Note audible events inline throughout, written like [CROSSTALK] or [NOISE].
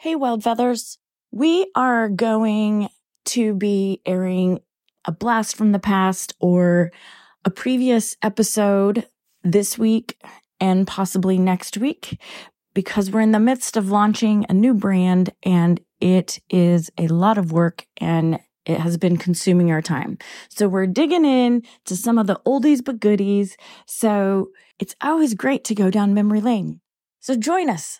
Hey, Wild Feathers. We are going to be airing a blast from the past or a previous episode this week and possibly next week because we're in the midst of launching a new brand and it is a lot of work and it has been consuming our time. So we're digging in to some of the oldies but goodies. So it's always great to go down memory lane. So join us.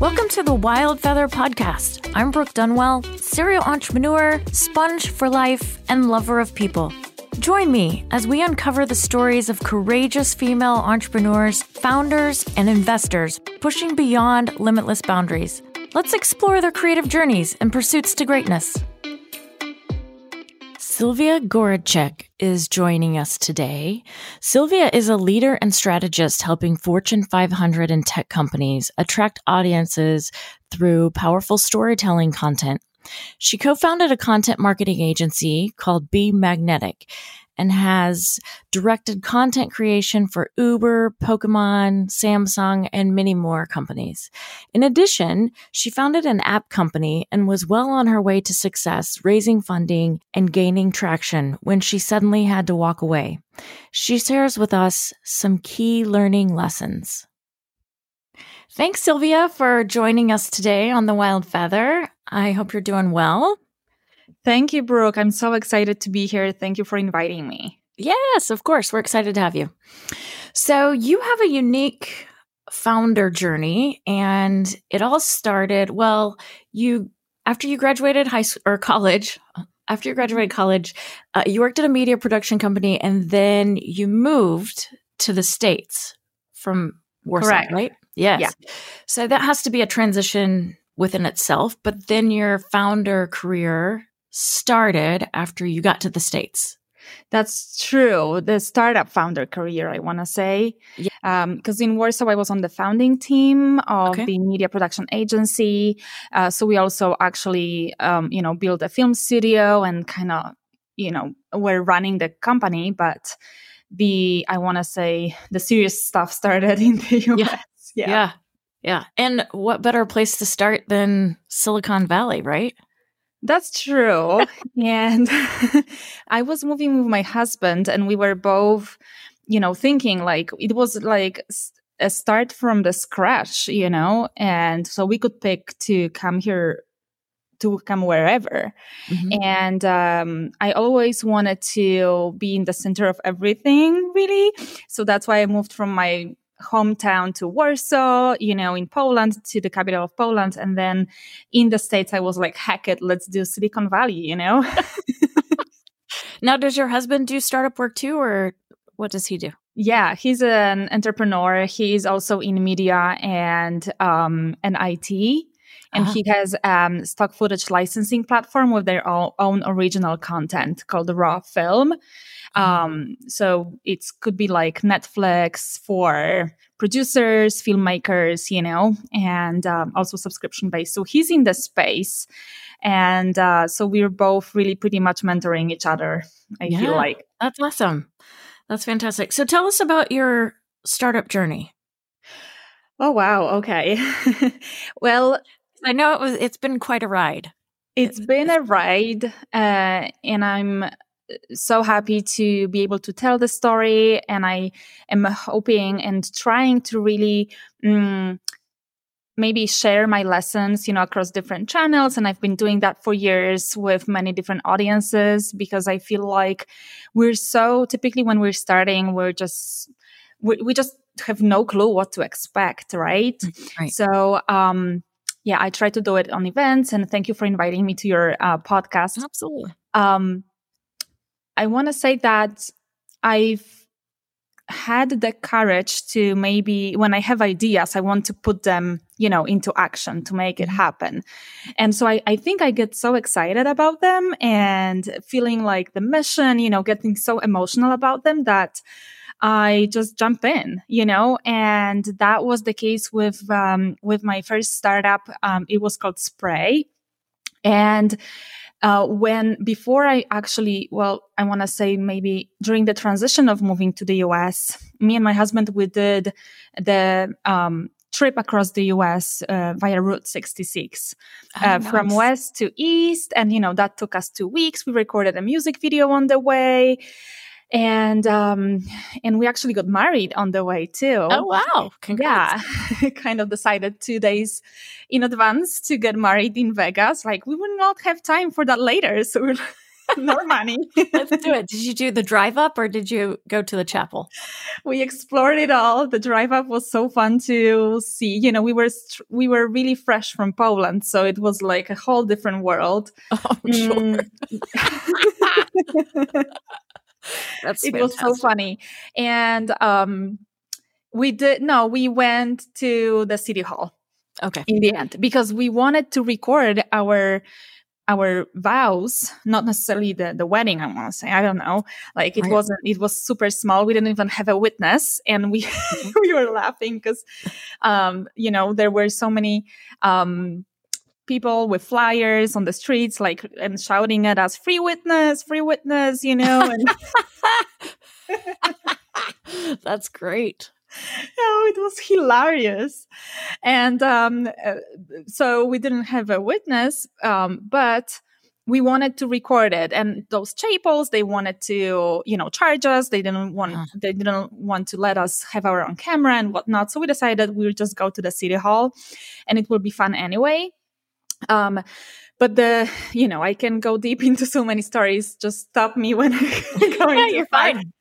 Welcome to the Wild Feather Podcast. I'm Brooke Dunwell, serial entrepreneur, sponge for life, and lover of people. Join me as we uncover the stories of courageous female entrepreneurs, founders, and investors pushing beyond limitless boundaries. Let's explore their creative journeys and pursuits to greatness. Sylvia Gorajek is joining us today. Sylvia is a leader and strategist helping Fortune 500 and tech companies attract audiences through powerful storytelling content. She co-founded a content marketing agency called Be Magnetic and has directed content creation for Uber, Pokemon, Samsung, and many more companies. In addition, she founded an app company and was well on her way to success, raising funding and gaining traction when she suddenly had to walk away. She shares with us some key learning lessons. Thanks, Sylvia, for joining us today on The Wild Feather. I hope you're doing well. Thank you, Brooke. I'm so excited to be here. Thank you for inviting me. Yes, of course. We're excited to have you. So, you have a unique founder journey, and it all started, well, you, after you graduated high school or college, after you graduated college, uh, you worked at a media production company and then you moved to the States from Warsaw, Correct. right? Yes. Yeah. So that has to be a transition within itself. But then your founder career started after you got to the States. That's true. The startup founder career, I want to say. Yeah. Because in Warsaw, I was on the founding team of Okay. the media production agency. Uh, so we also actually, um, you know, built a film studio and kind of, you know, we're running the company. But the, I want to say, the serious stuff started [LAUGHS] in the US. Yeah. yeah. Yeah. And what better place to start than Silicon Valley, right? That's true. and [LAUGHS] I was moving with my husband, and we were both, you know, thinking like it was like a start from the scratch, you know, and so we could pick to come here to come wherever. Mhm. And um, I always wanted to be in the center of everything, really. So that's why I moved from my hometown to Warsaw, you know, in Poland to the capital of Poland. And then in the States, I was like, heck it, let's do Silicon Valley, you know? [LAUGHS] Now, does your husband do startup work too, or what does he do? yeah, he's an entrepreneur. He's also in media and um, and IT. And Uh-huh. he has um, stock footage licensing platform with their o- own original content called Raw Film. Um, so it could be like Netflix for producers, filmmakers, you know, and um, also subscription based. So he's in the space. And uh, so we're both really pretty much mentoring each other, I Yeah. feel like. That's awesome. That's fantastic. So tell us about your startup journey. Oh, wow. Okay. [LAUGHS] well, I know it was it's been quite a ride. it's been a ride, uh, and I'm so happy to be able to tell the story. And I am hoping and trying to really mm, maybe share my lessons, you know, across different channels. And I've been doing that for years with many different audiences because I feel like we're so typically when we're starting, we're just we, we just have no clue what to expect, right? Right. So, um, yeah, I try to do it on events, and thank you for inviting me to your uh, podcast. Absolutely. Um, I want to say that I've had the courage to maybe when I have ideas, I want to put them, you know, into action to make it happen. And so I, I think I get so excited about them and feeling like the mission, you know, getting so emotional about them that I just jump in, you know, and that was the case with, um, with my first startup. Um, it was called Spray And uh, when before I actually, well, I want to say maybe during the transition of moving to the US, me and my husband, we did the um, trip across the US uh, via Route 66 oh, uh, nice. from west to east. And, you know, that took us two weeks. We recorded a music video on the way and um and we actually got married on the way too. Oh wow. Congrats. yeah. [LAUGHS] Kind of decided two days in advance to get married in vegas. Like we would not have time for that later so we're [LAUGHS] no money. [LAUGHS] Let's do it. Did you do the drive up or did you go to the chapel? We explored it all. The drive up was so fun to see. You know we were we were really fresh from poland so it was like a whole different world. Oh sure. Mm. That's it fantastic. was so funny. And um we did no, we went to the city hall. Okay. In the end, because we wanted to record our our vows, not necessarily the, the wedding, I want to say. I don't know. Like it right. wasn't, it was super small. We didn't even have a witness. And we, [LAUGHS] mm-hmm. we were laughing because, um, you know, there were so many, um, people with flyers on the streets, like and shouting at us, "Free witness, free witness," you know. And [LAUGHS] That's great. Oh, it was hilarious, and um, uh, so we didn't have a witness, um, but we wanted to record it and those chapels they wanted to you know charge us they didn't want uh-huh. they didn't want to let us have our own camera and whatnot so we decided we'll just go to the city hall and it will be fun anyway um, but the you know I can go deep [LAUGHS] into so many stories. Just stop me when [LAUGHS] I'm [LAUGHS] going. yeah, you're fine.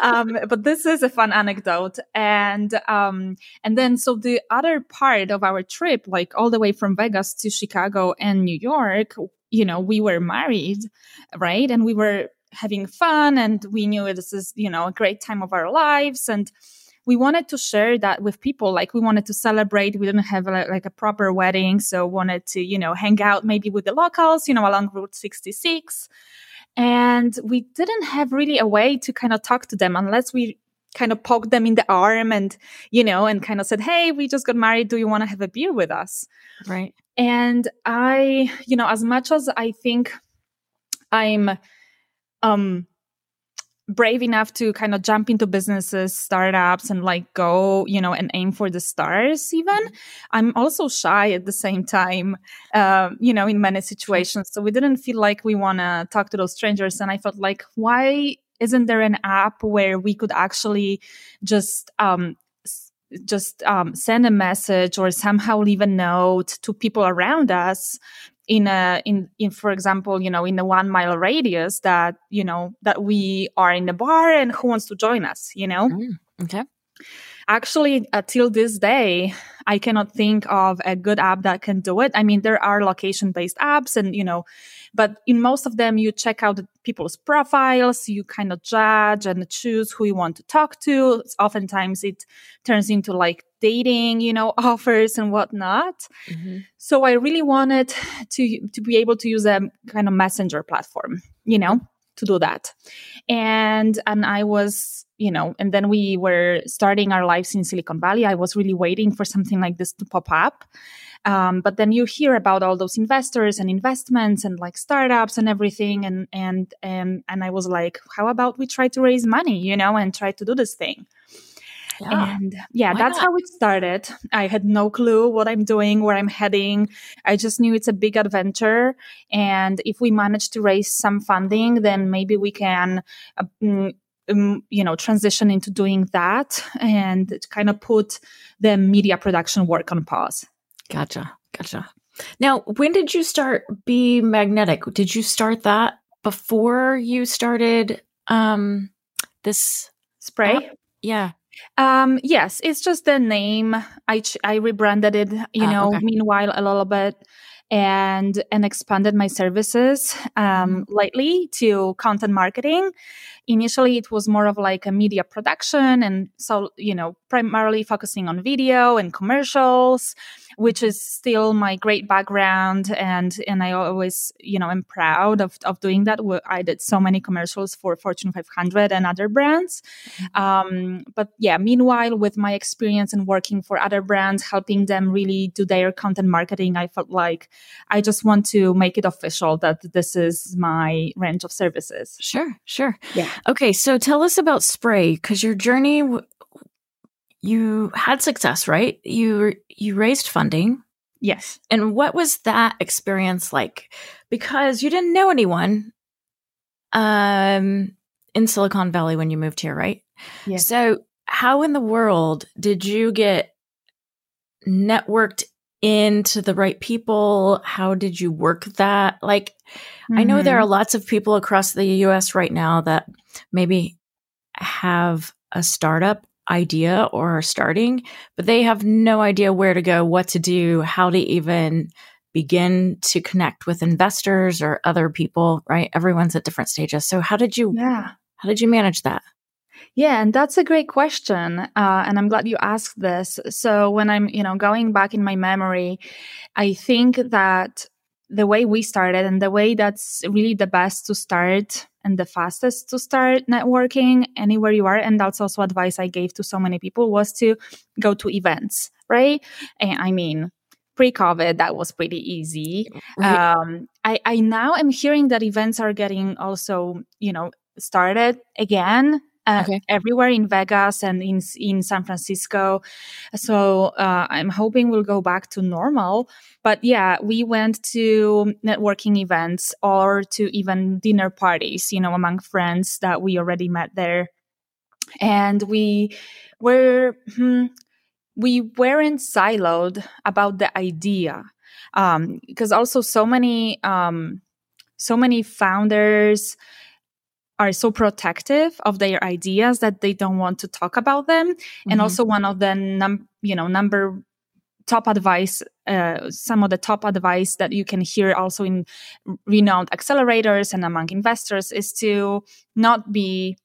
um, but this is a fun anecdote, and um, and then so the other part of our trip, like all the way from Vegas to Chicago and New York, you know, we were married, right, and we were having fun, and we knew this is you know a great time of our lives, and we wanted to share that with people. Like we wanted to celebrate. We didn't have a, like a proper wedding. So wanted to, you know, hang out maybe with the locals, you know, along Route 66. And we didn't have really a way to kind of talk to them unless we kind of poked them in the arm and, you know, and kind of said, Hey, we just got married. Do you want to have a beer with us? Right. And I, you know, as much as I think I'm, um, brave enough to kind of jump into businesses, startups, and like go, you know, and aim for the stars, even. Mm-hmm. I'm also shy at the same time, uh, you know, in many situations. So we didn't feel like we want to talk to those strangers. And I felt like, why isn't there an app where we could actually just, um, just um, send a message or somehow leave a note to people around us in a in in for example you know in a one mile radius that you know that we are in the bar and who wants to join us you know? Mm, okay actually until this day i cannot think of a good app that can do it i mean there are location based apps and you know but in most of them you check out people's profiles you kind of judge and choose who you want to talk to oftentimes it turns into like dating, you know, [LAUGHS] offers and whatnot. Mm-hmm. So I really wanted to to be able to use a kind of messenger platform, you know, to do that. And and I was, you know, and then we were starting our lives in Silicon Valley. I was really waiting for something like this to pop up. Um, but then you hear about all those investors and investments and like startups and everything and and and and I was like, how about we try to raise money, you know, and try to do this thing. Yeah. And yeah, Why that's not? how it started. I had no clue what I'm doing, where I'm heading. I just knew it's a big adventure. And if we manage to raise some funding, then maybe we can, uh, mm, um, you know, transition into doing that and kind of put the media production work on pause. Gotcha. Gotcha. Now, when did you start Be Magnetic? Did you start that before you started um, this spray? Uh, yeah. Um, yes, it's just the name. I ch- I rebranded it, you uh, know, okay. meanwhile a little bit and and expanded my services um, mm-hmm. lately to content marketing. Initially, it was more of like a media production, and so you know, primarily focusing on video and commercials which is still my great background and and I always you know am proud of of doing that. I did so many commercials for Fortune 500 and other brands. Mm-hmm. Um, but yeah, meanwhile, with my experience and working for other brands, helping them really do their content marketing, I felt like I just want to make it official that this is my range of services. Sure, sure. Yeah. Okay, so tell us about Spray because your journey, you had success, right? You you raised funding. Yes. And what was that experience like? Because you didn't know anyone um, in Silicon Valley when you moved here, right? Yes. So, how in the world did you get networked into the right people? How did you work that? Like, mm-hmm. I know there are mm-hmm. lots of people across the US right now that maybe have a startup idea or are starting, but they have no idea where to go, what to do, how to even begin to connect with investors or other people, right? Everyone's at different stages. So how did you yeah. how did you manage that? Yeah, and that's a great question, uh, and I'm glad you asked this. So when I'm, you know, going back in my memory, I think that the way we started and the way that's really the best to start and the fastest to start networking anywhere you are, and that's also advice I gave to so many people was to go to events, right? And I mean, pre-COVID, that was pretty easy. Right. Um, I, I now am hearing that events are getting also, you know, started again uh, okay. everywhere in Vegas and in in San Francisco. So uh, I'm hoping we'll go back to normal. But yeah, we went to networking events or to even dinner parties, you know, among friends that we already met there, and we were. Hmm, we weren't siloed about the idea because um, also so many um, so many founders are so protective of their ideas that they don't want to talk about them mm-hmm. and also one of the num- you know number top advice uh, some of the top advice that you can hear also in renowned accelerators and among investors is to not be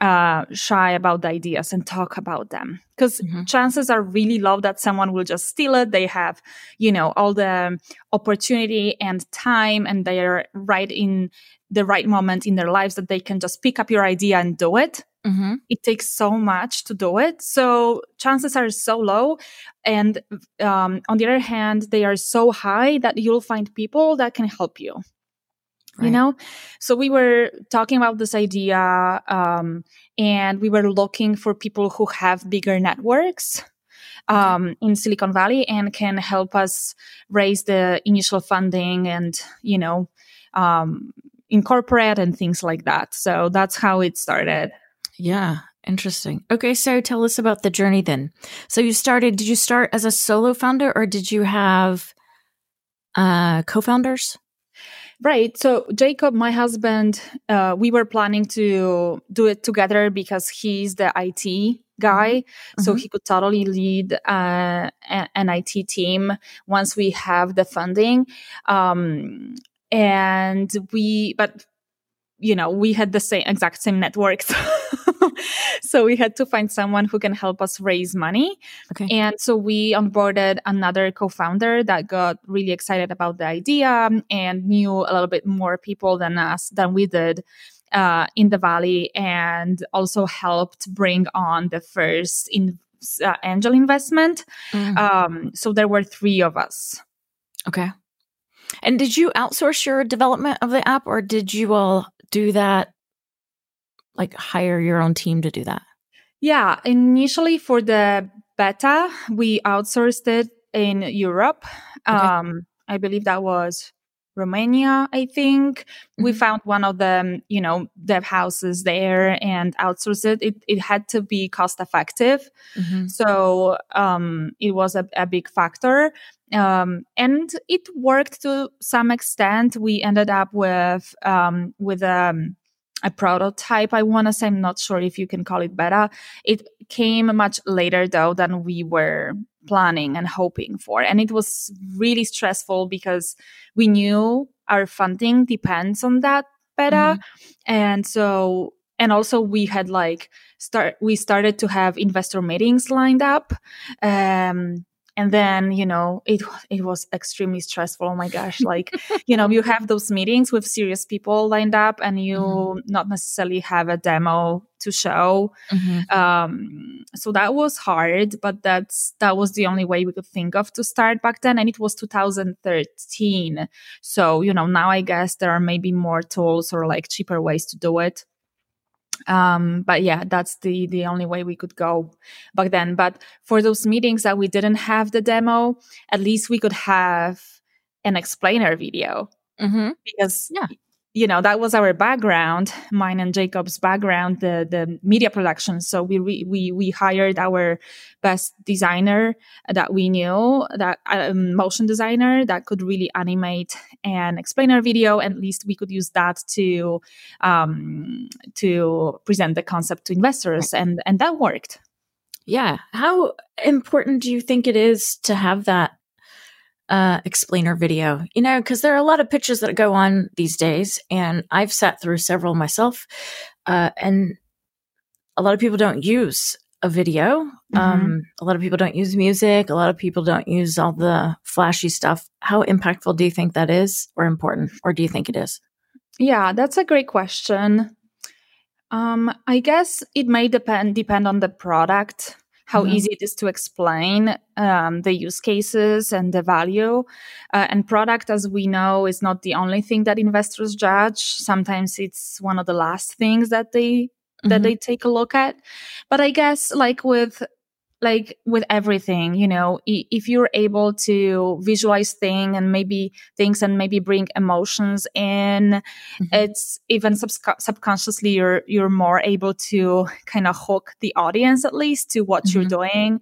uh, shy about the ideas and talk about them because mm-hmm. chances are really low that someone will just steal it they have you know all the opportunity and time and they are right in the right moment in their lives that they can just pick up your idea and do it. Mm-hmm. It takes so much to do it. So chances are so low. And um, on the other hand, they are so high that you'll find people that can help you. Right. You know? So we were talking about this idea um, and we were looking for people who have bigger networks. Um, in Silicon Valley and can help us raise the initial funding and, you know, um, incorporate and things like that. So that's how it started. Yeah. Interesting. Okay, so tell us about the journey then. So you started, did you start as a solo founder or did you have uh, co founders? Right. So Jacob, my husband, uh, we were planning to do it together because he's the IT guy, mm-hmm. so he could totally lead uh, an IT team once we have the funding. Um, and we but you know we had the same exact same networks [LAUGHS] so we had to find someone who can help us raise money. Okay. and so we onboarded another co-founder that got really excited about the idea and knew a little bit more people than us than we did uh, in the valley and also helped bring on the first in, uh, angel investment. Mm-hmm. um, so there were three of us. Okay. And did you outsource your development of the app or did you all do that, like hire your own team to do that? Yeah, initially for the beta, we outsourced it in Europe. Okay. Um, I believe that was Romania, I think. Mm-hmm. We found one of the, you know, dev houses there and outsourced it. It, it had to be cost effective. Mm-hmm. So um, it was a, a big factor. Um, and it worked to some extent. We ended up with, um, with, um, a prototype. I want to say, I'm not sure if you can call it beta. It came much later though than we were planning and hoping for. And it was really stressful because we knew our funding depends on that beta. Mm-hmm. And so, and also we had like start, we started to have investor meetings lined up. Um, and then you know it it was extremely stressful. Oh my gosh like you know you have those meetings with serious people lined up and you mm-hmm. not necessarily have a demo to show. Mm-hmm. um, so that was hard but that's that was the only way we could think of to start back then. And it was 2013 so you know now i guess there are maybe more tools or like cheaper ways to do it um but yeah that's the the only way we could go back then but for those meetings that we didn't have the demo at least we could have an explainer video Mm-hmm. because Yeah. You know that was our background mine and jacob's background the the media production. So we we we hired our best designer that we knew that um, motion designer that could really animate and explain our video. At least we could use that to um to present the concept to investors and and that worked. Yeah. How important do you think it is to have that uh, explainer video? You know, because there are a lot of pitches that go on these days, and I've sat through several myself, uh, and a lot of people don't use a video. Um, a lot of people don't use music. A lot of people don't use all the flashy stuff. How impactful do you think that is, or important, or do you think it is? Yeah, that's a great question. Um, I guess it may depend depend on the product, how Mhm. easy it is to explain um, the use cases and the value. Uh, and product, as we know, is not the only thing that investors judge. Sometimes it's one of the last things that they that Mhm. they take a look at. But I guess like with like with everything, you know, if you're able to visualize thing and maybe things and maybe bring emotions in, Mhm. it's even subsc- subconsciously you're you're more able to kind of hook the audience at least to what you're doing.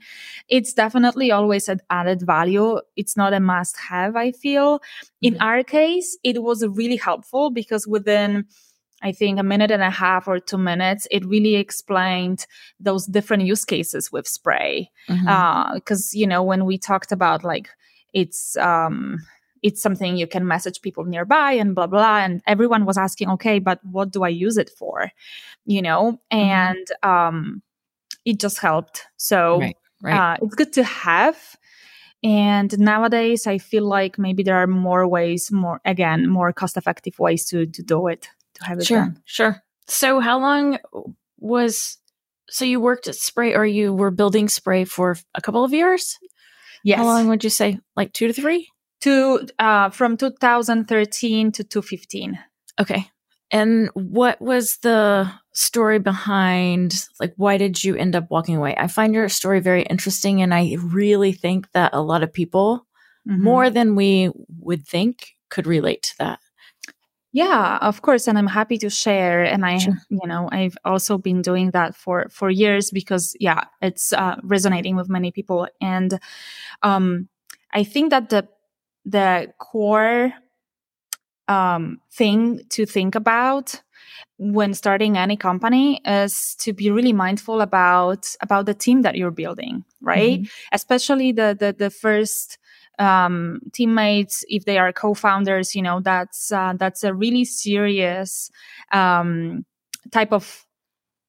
It's definitely always an added value. It's not a must have. I feel in Mhm. our case, it was really helpful because within I think a minute and a half or two minutes, it really explained those different use cases with spray. Because, you know, when we talked about like it's, um, it's something you can message people nearby and blah, blah. And everyone was asking, okay, but what do I use it for? You know, and, um, it just helped. So, Right. Right. uh, it's good to have. And nowadays, I feel like maybe there are more ways, more again, more cost-effective ways to to do it, to have it Sure, done. sure. So, how long was so you worked at Spray, or you were building Spray for a couple of years? Yes, How long would you say? Like two to three? Two uh, from 2013 to 2015. Okay. And what was the story behind? Like, why did you end up walking away? I find your story very interesting, and I really think that a lot of people, Mhm. more than we would think, could relate to that. Yeah, of course, and I'm happy to share. And I, Sure. you know, I've also been doing that for for years because, yeah, it's uh, resonating with many people. And um, I think that the the core um, thing to think about when starting any company is to be really mindful about about the team that you're building, right? Mhm. Especially the the the first um, teammates, if they are co-founders, you know, that's uh, that's a really serious um, type of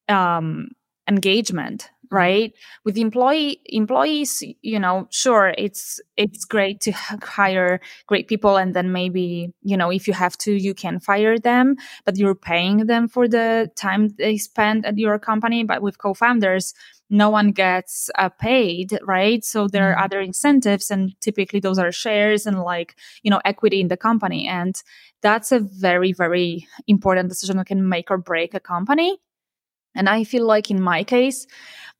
um, engagement, right? With employee employees, you know, sure, it's it's great to [LAUGHS] hire great people, and then maybe you know, if you have to, you can fire them, but you're paying them for the time they spend at your company. But with co-founders, no one gets uh, paid, right? So there are other incentives, and typically those are shares and like you know equity in the company, and that's a very very important decision that can make or break a company. And I feel like in my case,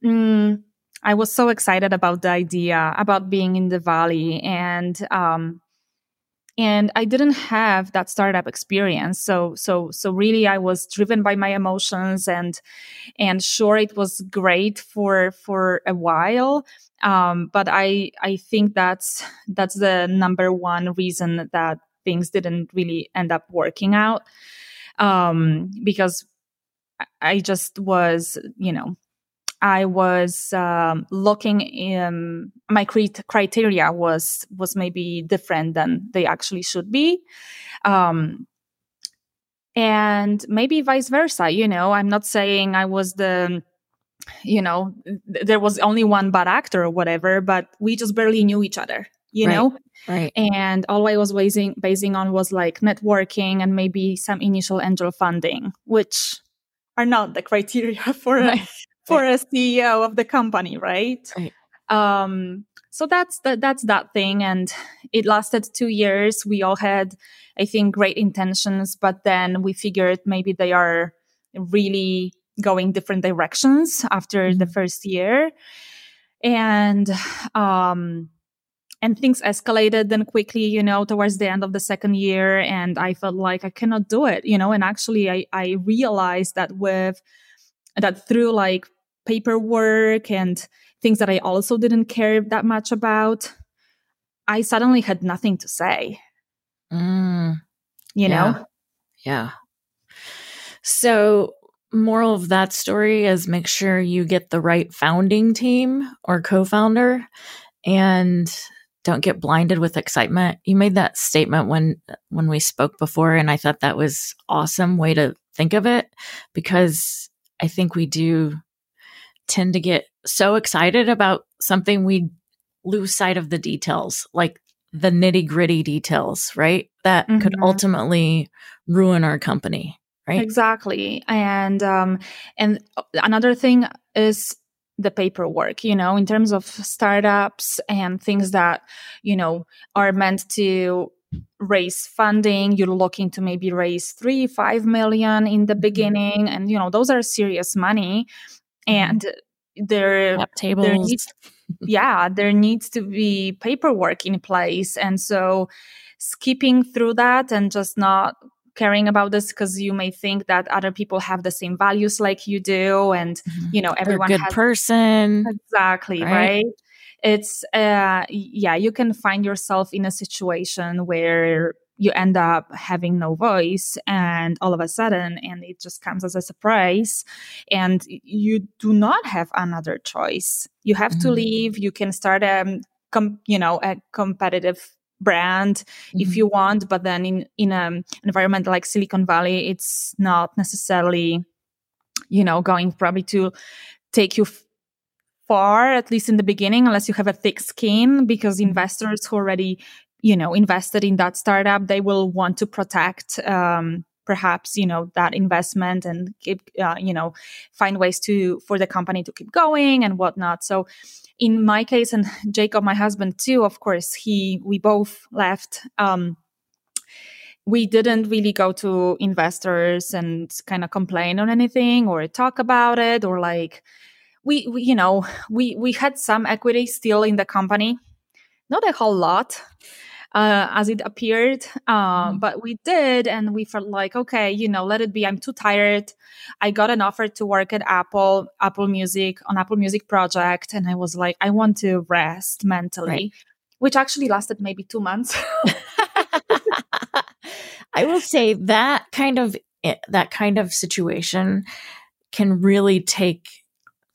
mm, I was so excited about the idea about being in the valley and um and I didn't have that startup experience. So so so really I was driven by my emotions and and sure it was great for for a while. Um but I I think that's that's the number one reason that things didn't really end up working out. Um because I- just was, you know, I was um, looking in my crit- criteria was was maybe different than they actually should be, um, and maybe vice versa. You know, I'm not saying I was the, you know, th- there was only one bad actor or whatever, but we just barely knew each other. You Right. know, Right. and all I was basing basing on was like networking and maybe some initial angel funding, which are not the criteria [LAUGHS] for a. for a CEO of the company, right? Right. Um, so that's that that's that thing and it lasted two years we all had i think great intentions but then we figured maybe they are really going different directions after the Mhm. first year and um and things escalated then quickly you know towards the end of the second year and i felt like i cannot do it you know and actually i i realized that with that through like paperwork and things that i also didn't care that much about i suddenly had nothing to say Mm, you Yeah. know yeah. So, moral of that story is make sure you get the right founding team or co-founder and don't get blinded with excitement. You made that statement when when we spoke before and I thought that was awesome way to think of it because I think we do tend to get so excited about something we lose sight of the details, like the nitty gritty details, right? That could Mhm. ultimately ruin our company, right? Exactly. And um and another thing is the paperwork, you know, in terms of startups and things that, you know, are meant to raise funding, you're looking to maybe raise three, five million in the Mhm. beginning. And, you know, those are serious money. And there Cap there needs yeah, there needs to be paperwork in place. And so skipping through that and just not caring about this because you may think that other people have the same values like you do and Mhm. you know everyone good has person. exactly right? right, it's uh yeah you can find yourself in a situation where you end up having no voice and all of a sudden and it just comes as a surprise and you do not have another choice you have to Mhm. leave you can start a com- you know a competitive brand if Mhm. you want but then in in an environment like silicon valley it's not necessarily you know going probably to take you f- far at least in the beginning unless you have a thick skin because investors who already you know invested in that startup they will want to protect um perhaps you know that investment and keep uh, you know find ways to for the company to keep going and whatnot. So in my case and [LAUGHS] jacob my husband too of course he we both left. Um we didn't really go to investors and kind of complain on anything or talk about it or like we, we you know we we had some equity still in the company not a whole lot uh, as it appeared uh, Mhm. but we did and we felt like okay you know let it be i'm too tired i got an offer to work at apple apple music on apple music project and i was like i want to rest mentally Right. which actually lasted maybe two months [LAUGHS] I will say that kind of eh, that kind of situation can really take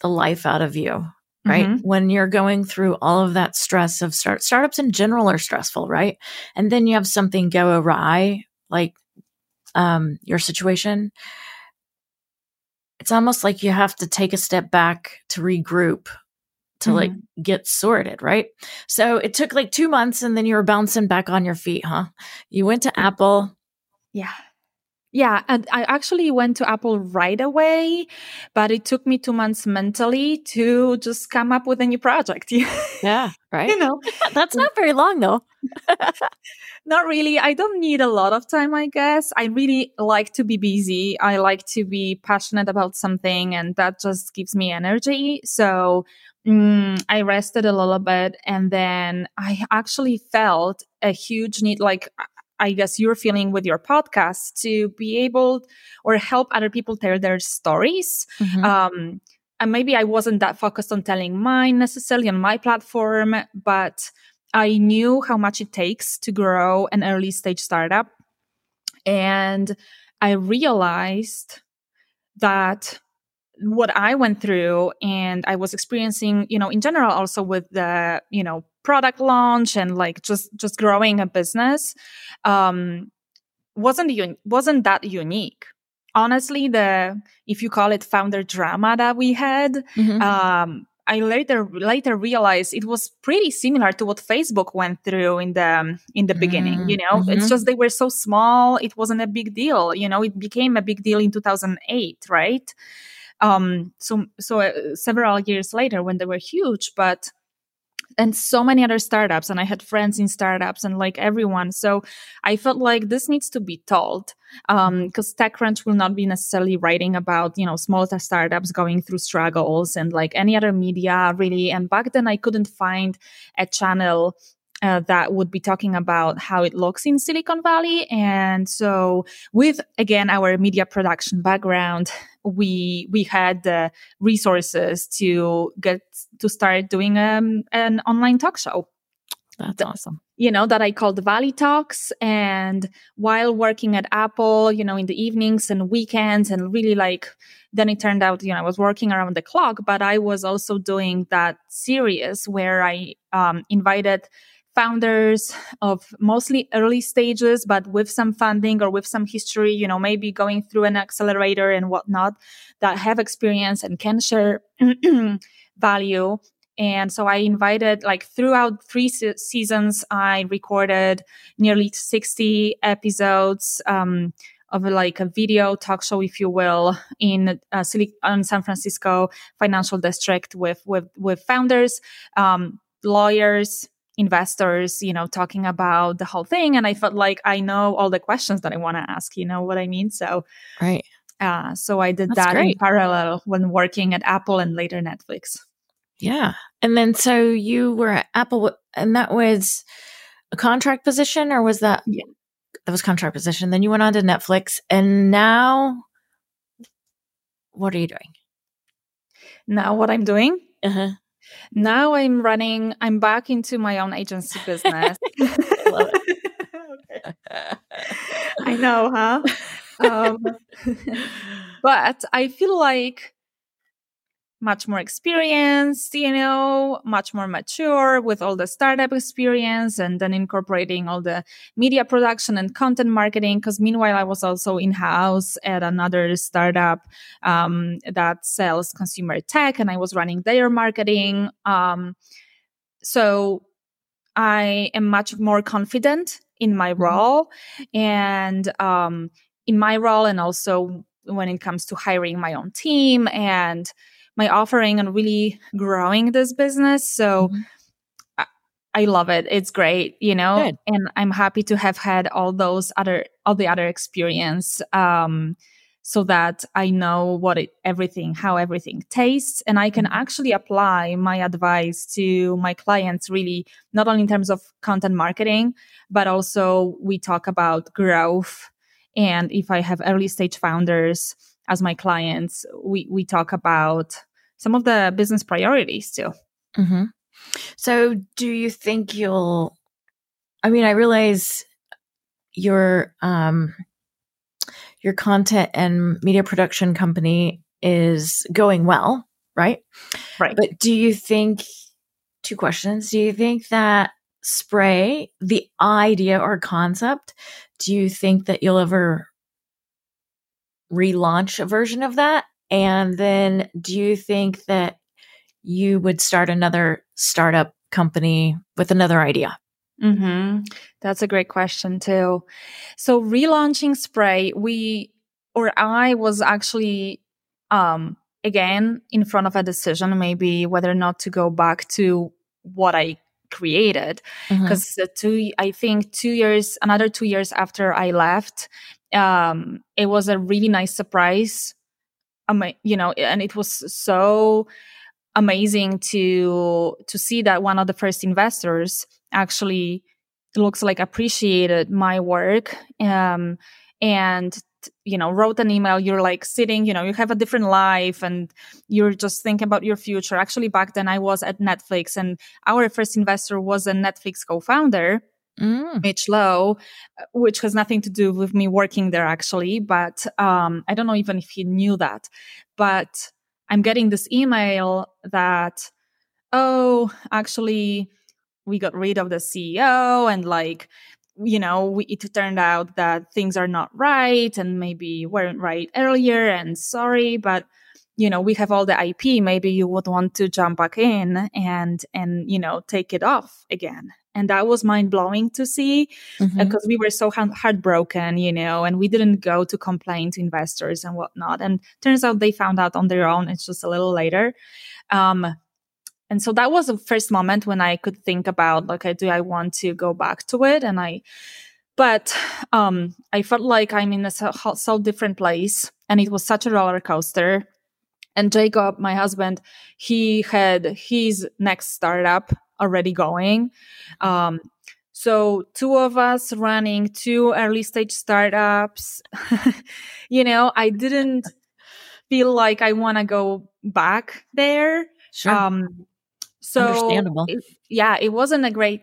the life out of you, right? Mhm. When you're going through all of that stress of start startups in general are stressful, right? And then you have something go awry, like um, your situation. It's almost like you have to take a step back to regroup to like get sorted, right? So it took like two months and then you were bouncing back on your feet, huh? You went to Apple. Yeah. Yeah. And I actually went to Apple right away, but it took me two months mentally to just come up with a new project. [LAUGHS] Yeah, right. You know, [LAUGHS] That's not very long though. [LAUGHS] not really. I don't need a lot of time, I guess. I really like to be busy. I like to be passionate about something, and that just gives me energy. So mm, I rested a little bit, and then I actually felt a huge need, like I guess you're feeling with your podcast, to be able or help other people tell their stories. Mhm. Um, and maybe I wasn't that focused on telling mine necessarily on my platform, but I knew how much it takes to grow an early stage startup. And I realized that what I went through and I was experiencing, you know, in general also with the, you know, product launch and like just just growing a business um wasn't un- wasn't that unique. Honestly, the if you call it founder drama that we had, Mhm. um I later later realized it was pretty similar to what Facebook went through in the in the beginning. You know, it's Mhm. just they were so small; it wasn't a big deal. You know, it became a big deal in 2008, right? Um, so so uh, several years later, when they were huge, but and so many other startups and i had friends in startups and like everyone. So i felt like this needs to be told because um, techcrunch will not be necessarily writing about you know smaller startups going through struggles and like any other media really. And back then i couldn't find a channel uh, that would be talking about how it looks in Silicon Valley. And so, with again our media production background, we we had the resources to get to start doing um, an online talk show. That's awesome. You know, that I called the Valley Talks. And while working at Apple, you know, in the evenings and weekends, and really like, then it turned out, you know, I was working around the clock, but I was also doing that series where I um, invited founders of mostly early stages, but with some funding or with some history, you know, maybe going through an accelerator and whatnot that have experience and can share [CLEARS THROAT] value. And so I invited, like, throughout three se- seasons, I recorded nearly 60 episodes. Um, of like a video talk show, if you will, in uh, San Francisco financial district with with with founders, um, lawyers, investors, you know, talking about the whole thing. And I felt like I know all the questions that I want to ask, you know what I mean? So, right. Uh, so I did That's that great. in parallel when working at Apple and later Netflix. Yeah. And then so you were at Apple and that was a contract position or was that yeah. that was contract position. Then you went on to Netflix and now what are you doing? Now what I'm doing? Uh-huh. Now I'm running, I'm back into my own agency business. [LAUGHS] [LAUGHS] I know, huh? Um, [LAUGHS] but I feel like much more experienced, you know, much more mature with all the startup experience and then incorporating all the media production and content marketing. Cause meanwhile, I was also in house at another startup, um, that sells consumer tech and I was running their marketing. Um, so I am much more confident in my mm-hmm. role and, um, in my role and also when it comes to hiring my own team and my offering and really growing this business. So mm-hmm. I, I, love it. It's great, you know, Good. and I'm happy to have had all those other, all the other experience. Um, so that I know what it, everything, how everything tastes. And I can mm-hmm. actually apply my advice to my clients really, not only in terms of content marketing, but also we talk about growth. And if I have early stage founders, as my clients, we, we talk about some of the business priorities too. Mm-hmm. So, do you think you'll? I mean, I realize your um, your content and media production company is going well, right? Right. But do you think? Two questions. Do you think that spray, the idea or concept, do you think that you'll ever relaunch a version of that? And then do you think that you would start another startup company with another idea? Mm-hmm. That's a great question too. So relaunching Spray, we or I was actually um again in front of a decision maybe whether or not to go back to what I created because mm-hmm. two I think 2 years another 2 years after I left um, it was a really nice surprise. Um, you know, and it was so amazing to to see that one of the first investors actually looks like appreciated my work um, and you know wrote an email. You're like sitting you know you have a different life and you're just thinking about your future. Actually back then i was at netflix and our first investor was a netflix co-founder mm. Mitch Lowe, which has nothing to do with me working there actually. But um, I don't know even if he knew that. But I'm getting this email that, oh, actually, we got rid of the CEO and like, you know, we, it turned out that things are not right and maybe weren't right earlier and sorry, but you know, we have all the IP. Maybe you would want to jump back in and, and, you know, take it off again. And that was mind blowing to see because mm-hmm. we were so heartbroken, you know, and we didn't go to complain to investors and whatnot. And turns out they found out on their own. It's just a little later. Um, and so that was the first moment when I could think about, okay, do I want to go back to it? And I, but um, I felt like I'm in a so, so different place, and it was such a roller coaster. And Jacob, my husband, he had his next startup already going. Um, so two of us running two early stage startups. [LAUGHS] you know, I didn't feel like I want to go back there. Sure. Um, so understandable. It, yeah, it wasn't a great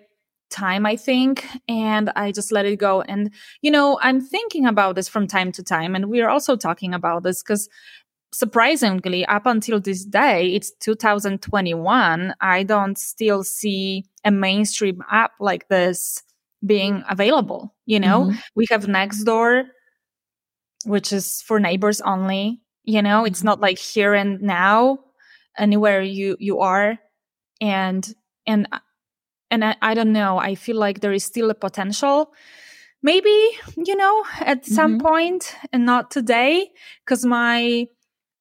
time, I think, and I just let it go. And you know, I'm thinking about this from time to time, and we are also talking about this because surprisingly, up until this day, it's 2021. I don't still see a mainstream app like this being available. You know, mm-hmm. we have Nextdoor, which is for neighbors only. You know, it's not like here and now, anywhere you you are, and and and I, I don't know. I feel like there is still a potential maybe you know at some mm-hmm. point and not today because my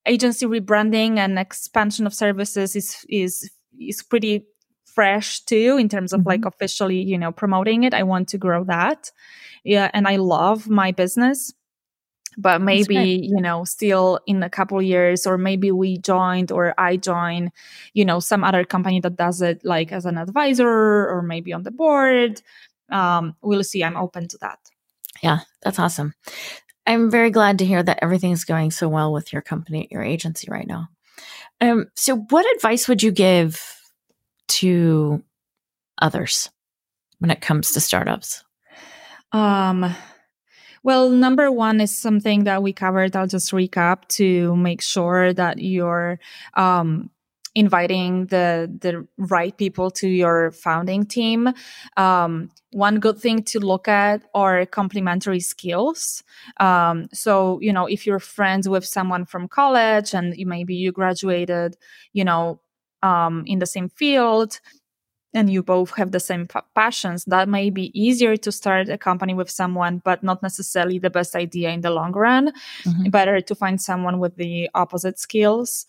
agency rebranding and expansion of services is is is pretty fresh too in terms of mm-hmm. like officially you know promoting it. I want to grow that. Yeah and i love my business but maybe you know still in a couple years or maybe we joined or i join you know some other company that does it like as an advisor or maybe on the board. Um, we'll see. I'm open to that. Yeah that's awesome I'm very glad to hear that everything's going so well with your company, your agency right now. Um, so, what advice would you give to others when it comes to startups? Um, well, number one is something that we covered. I'll just recap to make sure that you're um, inviting the the right people to your founding team. Um, one good thing to look at are complementary skills. Um, so you know, if you're friends with someone from college and you, maybe you graduated, you know, um, in the same field. And you both have the same p- passions. That may be easier to start a company with someone, but not necessarily the best idea in the long run. Mm-hmm. Better to find someone with the opposite skills.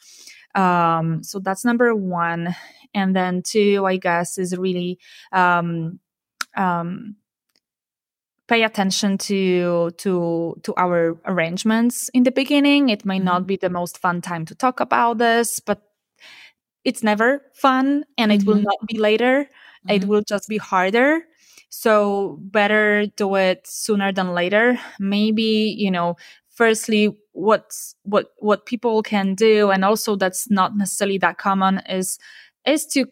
Um, so that's number one. And then two, I guess, is really um, um, pay attention to to to our arrangements in the beginning. It may mm-hmm. not be the most fun time to talk about this, but it's never fun, and mm-hmm. it will mm-hmm. not be later. Mm-hmm. It will just be harder. So better do it sooner than later. Maybe you know firstly what's what what people can do and also that's not necessarily that common is is to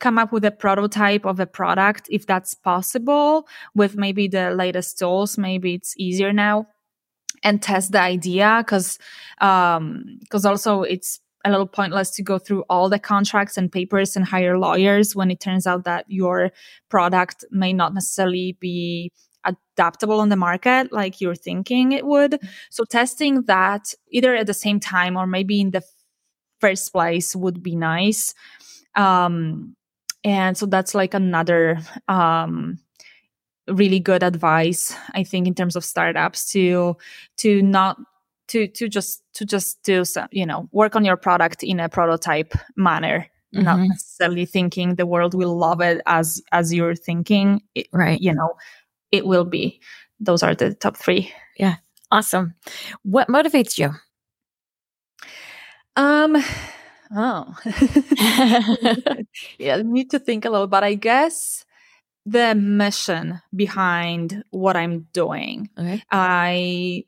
come up with a prototype of a product if that's possible with maybe the latest tools maybe it's easier now and test the idea because um because also it's a little pointless to go through all the contracts and papers and hire lawyers when it turns out that your product may not necessarily be adaptable on the market like you're thinking it would. So testing that either at the same time or maybe in the first place would be nice. Um, and so that's like another um, really good advice i think in terms of startups to to not to to just to just do some you know work on your product in a prototype manner mm-hmm. not necessarily thinking the world will love it as as you're thinking it, right you know it will be. Those are the top three. Yeah. Awesome. What motivates you? Um, oh, [LAUGHS] [LAUGHS] yeah, I need to think a little, but I guess the mission behind what I'm doing. Okay. I,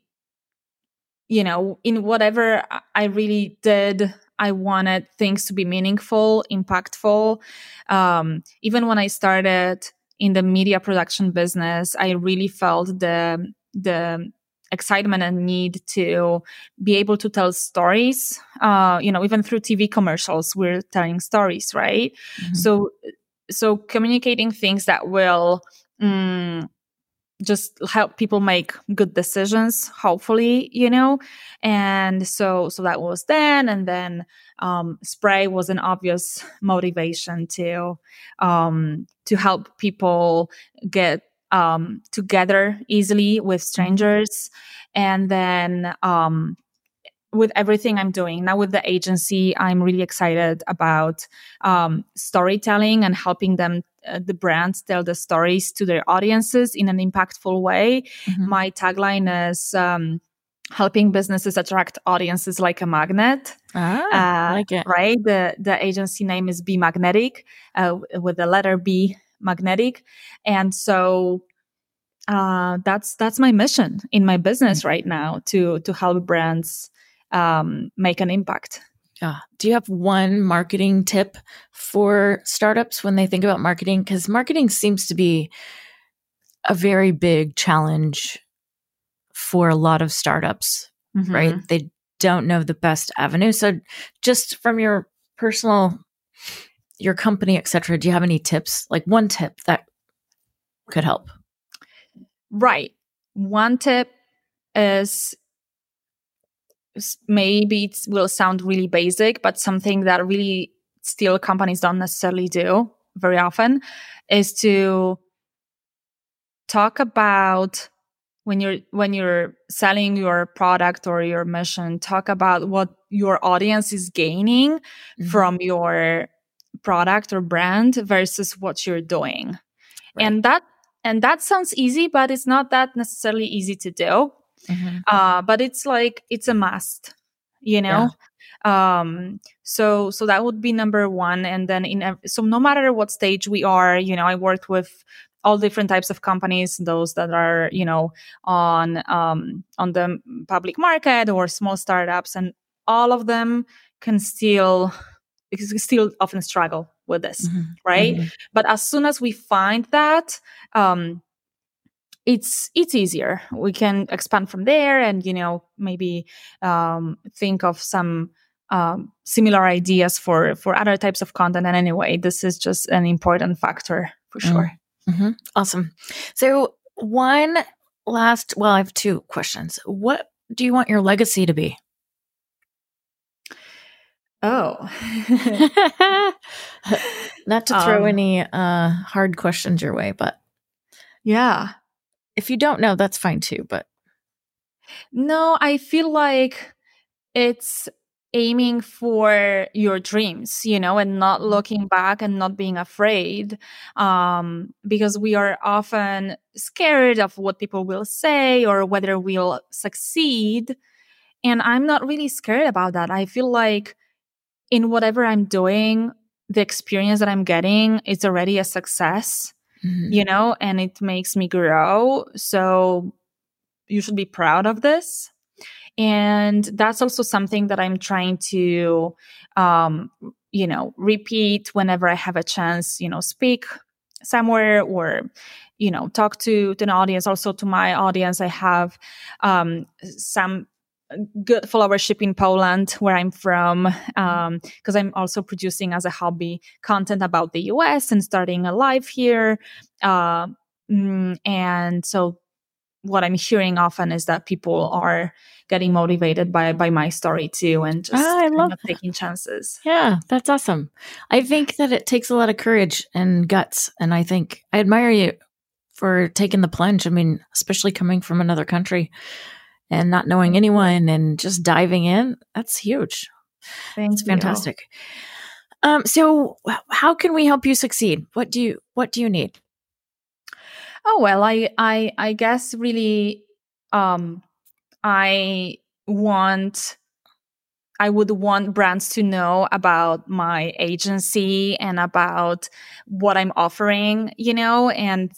you know, in whatever I really did, I wanted things to be meaningful, impactful. Um, even when I started in the media production business, I really felt the the excitement and need to be able to tell stories. Uh, you know, even through TV commercials, we're telling stories, right? Mm-hmm. So, so communicating things that will. Um, just help people make good decisions hopefully you know and so so that was then and then um, spray was an obvious motivation to um, to help people get um, together easily with strangers and then um, with everything I'm doing now with the agency, I'm really excited about um, storytelling and helping them, uh, the brands, tell the stories to their audiences in an impactful way. Mm-hmm. My tagline is um, helping businesses attract audiences like a magnet. Ah, uh, like it. Right. The the agency name is Be Magnetic, uh, with the letter B, magnetic, and so uh, that's that's my mission in my business mm-hmm. right now to to help brands um, make an impact. Yeah. Do you have one marketing tip for startups when they think about marketing? Because marketing seems to be a very big challenge for a lot of startups, mm-hmm. right? They don't know the best avenue. So, just from your personal, your company, etc., do you have any tips? Like one tip that could help? Right. One tip is maybe it will sound really basic, but something that really still companies don't necessarily do very often is to talk about when you're when you're selling your product or your mission talk about what your audience is gaining mm-hmm. from your product or brand versus what you're doing right. and that and that sounds easy but it's not that necessarily easy to do mm-hmm. uh, but it's like it's a must you know yeah. um so so that would be number one and then in so no matter what stage we are you know i worked with all different types of companies those that are you know on um on the public market or small startups and all of them can still still often struggle with this mm-hmm. right mm-hmm. but as soon as we find that um it's it's easier we can expand from there and you know maybe um, think of some um, similar ideas for for other types of content and anyway this is just an important factor for mm. Mm-hmm. awesome so one last well i have two questions what do you want your legacy to be oh [LAUGHS] not to throw um, any uh hard questions your way but yeah if you don't know, that's fine too, but. No, I feel like it's aiming for your dreams you know and not mm-hmm. looking back and not being afraid um because we are often scared of what people will say or whether we'll succeed and i'm not really scared about that i feel like in whatever i'm doing the experience that i'm getting is already a success mm-hmm. you know, and it makes me grow. So you should be proud of this. And that's also something that I'm trying to, um, you know, repeat whenever I have a chance, you know, speak somewhere or you know talk to, to an audience also to my audience i have um, some good followership in Poland, where I'm from, because um, I'm also producing as a hobby content about the US and starting a live here. Uh, mm, and so, what I'm hearing often is that people are getting motivated by by my story too, and just ah, I love taking chances. Yeah, that's awesome. I think that it takes a lot of courage and guts, and I think I admire you for taking the plunge. I mean, especially coming from another country and not knowing anyone and just diving in, that's huge. Thank it's fantastic. Um, so how can we help you succeed? What do you what do you need? Oh well, I I I guess really um I want I would want brands to know about my agency and about what I'm offering, you know, and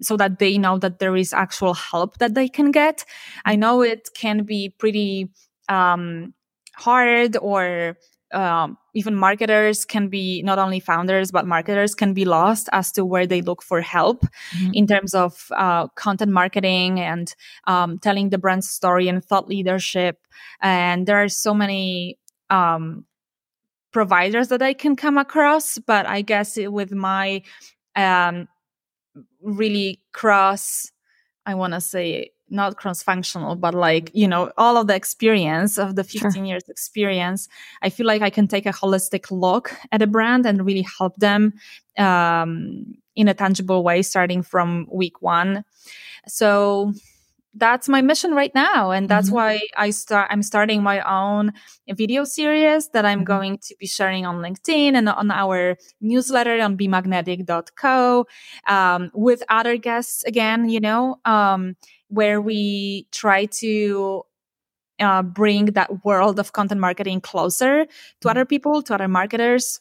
so that they know that there is actual help that they can get. I know it can be pretty um, hard or um, even marketers can be not only founders but marketers can be lost as to where they look for help mm-hmm. in terms of uh, content marketing and um, telling the brand story and thought leadership and there are so many um, providers that i can come across but i guess with my um, really cross I want to say not cross functional, but like, you know, all of the experience of the 15 sure. years experience, I feel like I can take a holistic look at a brand and really help them um, in a tangible way starting from week one. So that's my mission right now and that's mm-hmm. why i start i'm starting my own video series that i'm mm-hmm. going to be sharing on linkedin and on our newsletter on bemagnetic.co um, with other guests again you know um, where we try to uh, bring that world of content marketing closer to mm-hmm. other people to other marketers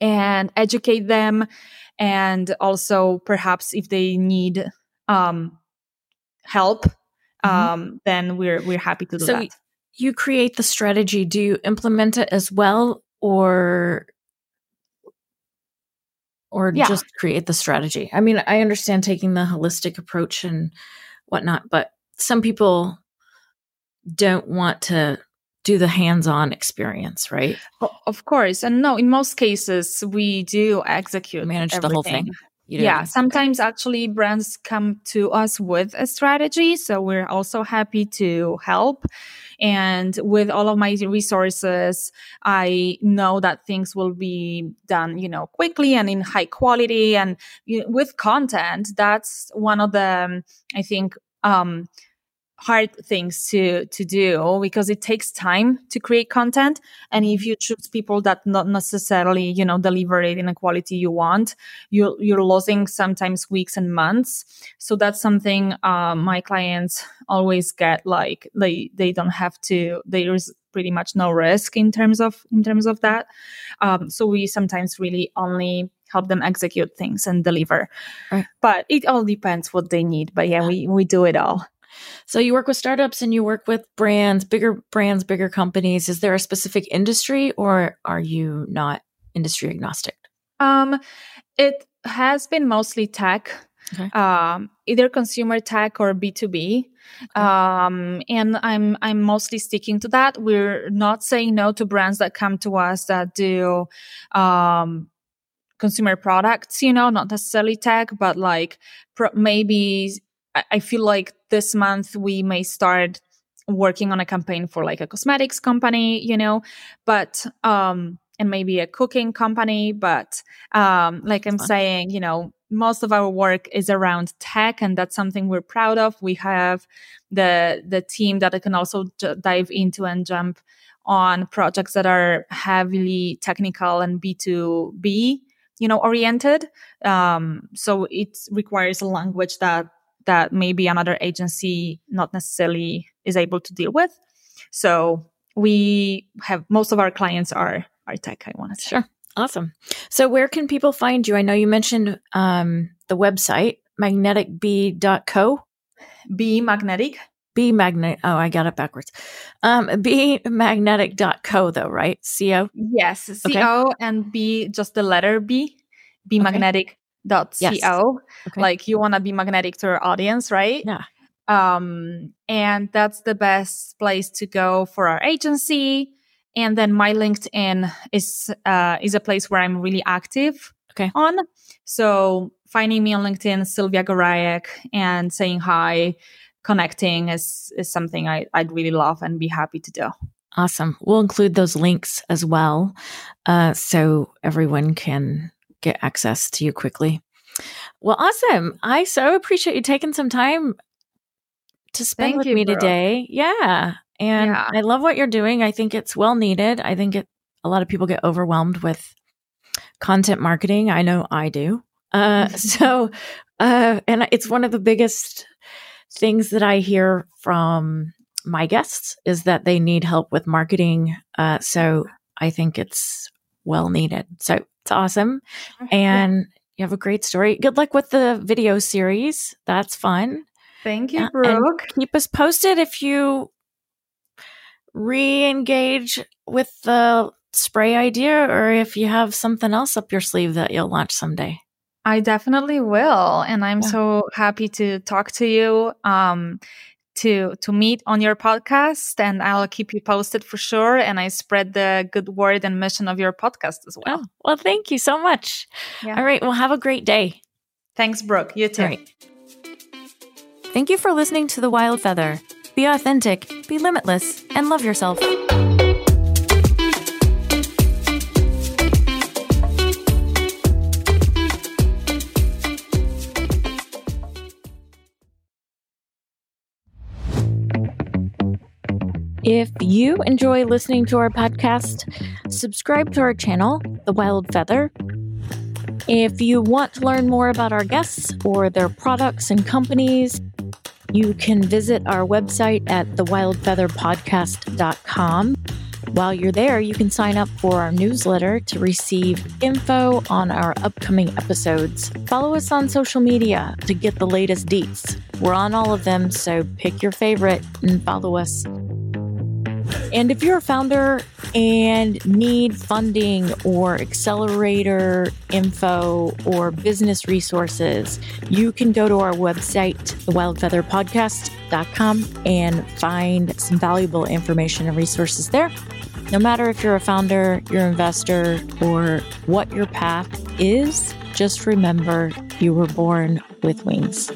and educate them and also perhaps if they need um, help, mm-hmm. um, then we're we're happy to do so that. You create the strategy. Do you implement it as well, or or yeah. just create the strategy? I mean, I understand taking the holistic approach and whatnot, but some people don't want to do the hands-on experience, right? Of course, and no, in most cases we do execute manage everything. the whole thing yeah sometimes actually brands come to us with a strategy so we're also happy to help. And with all of my resources i know that things will be done you know quickly and in high quality. And you know, with content that's one of the i think um hard things to to do because it takes time to create content. And if you choose people that not necessarily you know deliver it in a quality you want you you're losing sometimes weeks and months. So that's something uh, my clients always get like they they don't have to there's pretty much no risk in terms of in terms of that. Um, so we sometimes really only help them execute things and deliver. Right. but it all depends what they need. But yeah we we do it all so you work with startups and you work with brands, bigger brands, bigger companies. Is there a specific industry or are you not industry agnostic? Um, it has been mostly tech. Okay. Um, either consumer tech or B2B. Okay. Um, and I'm, I'm mostly sticking to that. We're not saying no to brands that come to us that do, um, consumer products, you know, not necessarily tech, but like pro- maybe I feel like this month we may start working on a campaign for like a cosmetics company, you know, but um and maybe a cooking company, but um like I'm saying, you know, most of our work is around tech and that's something we're proud of. We have the the team that I can also j- dive into and jump on projects that are heavily technical and B2B, you know, oriented. Um so it requires a language that that maybe another agency not necessarily is able to deal with. So we have most of our clients are are tech. I want to say. Sure, awesome. So where can people find you? I know you mentioned um, the website magneticbee.co. Be magnetic. Be magnetic. Oh, I got it backwards. Um, be magnetic.co though, right? Co. Yes, C O okay. and B just the letter B. Be okay. magnetic dot yes. co. Okay. like you want to be magnetic to your audience right? Yeah. Um and that's the best place to go for our agency. And then my linkedin is uh is a place where i'm really active okay. on. So finding me on linkedin sylvia gorajek and saying hi connecting is is something I, i'd really love and be happy to do. Awesome. We'll include those links as well. Uh so everyone can get access to you quickly. Well, awesome. I so appreciate you taking some time to spend Thank with you, me Brooke. today. Yeah. And yeah. I love what you're doing. I think it's well needed. I think it a lot of people get overwhelmed with content marketing. I know I do. Uh, [LAUGHS] so, uh, and it's one of the biggest things that I hear from my guests is that they need help with marketing. Uh, so I think it's well needed. So it's awesome. And yeah. you have a great story. Good luck with the video series. That's fun. Thank you, Brooke. And keep us posted if you re engage with the spray idea or if you have something else up your sleeve that you'll launch someday. I definitely will. And I'm yeah. so happy to talk to you. Um, to to meet on your podcast and I'll keep you posted for sure and I spread the good word and mission of your podcast as well. Oh, well, thank you so much. Yeah. All right, well have a great day. Thanks Brooke. You too. Thank you for listening to The Wild Feather. Be authentic, be limitless, and love yourself. If you enjoy listening to our podcast, subscribe to our channel, The Wild Feather. If you want to learn more about our guests or their products and companies, you can visit our website at thewildfeatherpodcast.com. While you're there, you can sign up for our newsletter to receive info on our upcoming episodes. Follow us on social media to get the latest deets. We're on all of them, so pick your favorite and follow us. And if you're a founder and need funding or accelerator info or business resources, you can go to our website, thewildfeatherpodcast.com, and find some valuable information and resources there. No matter if you're a founder, you're an investor, or what your path is, just remember you were born with wings.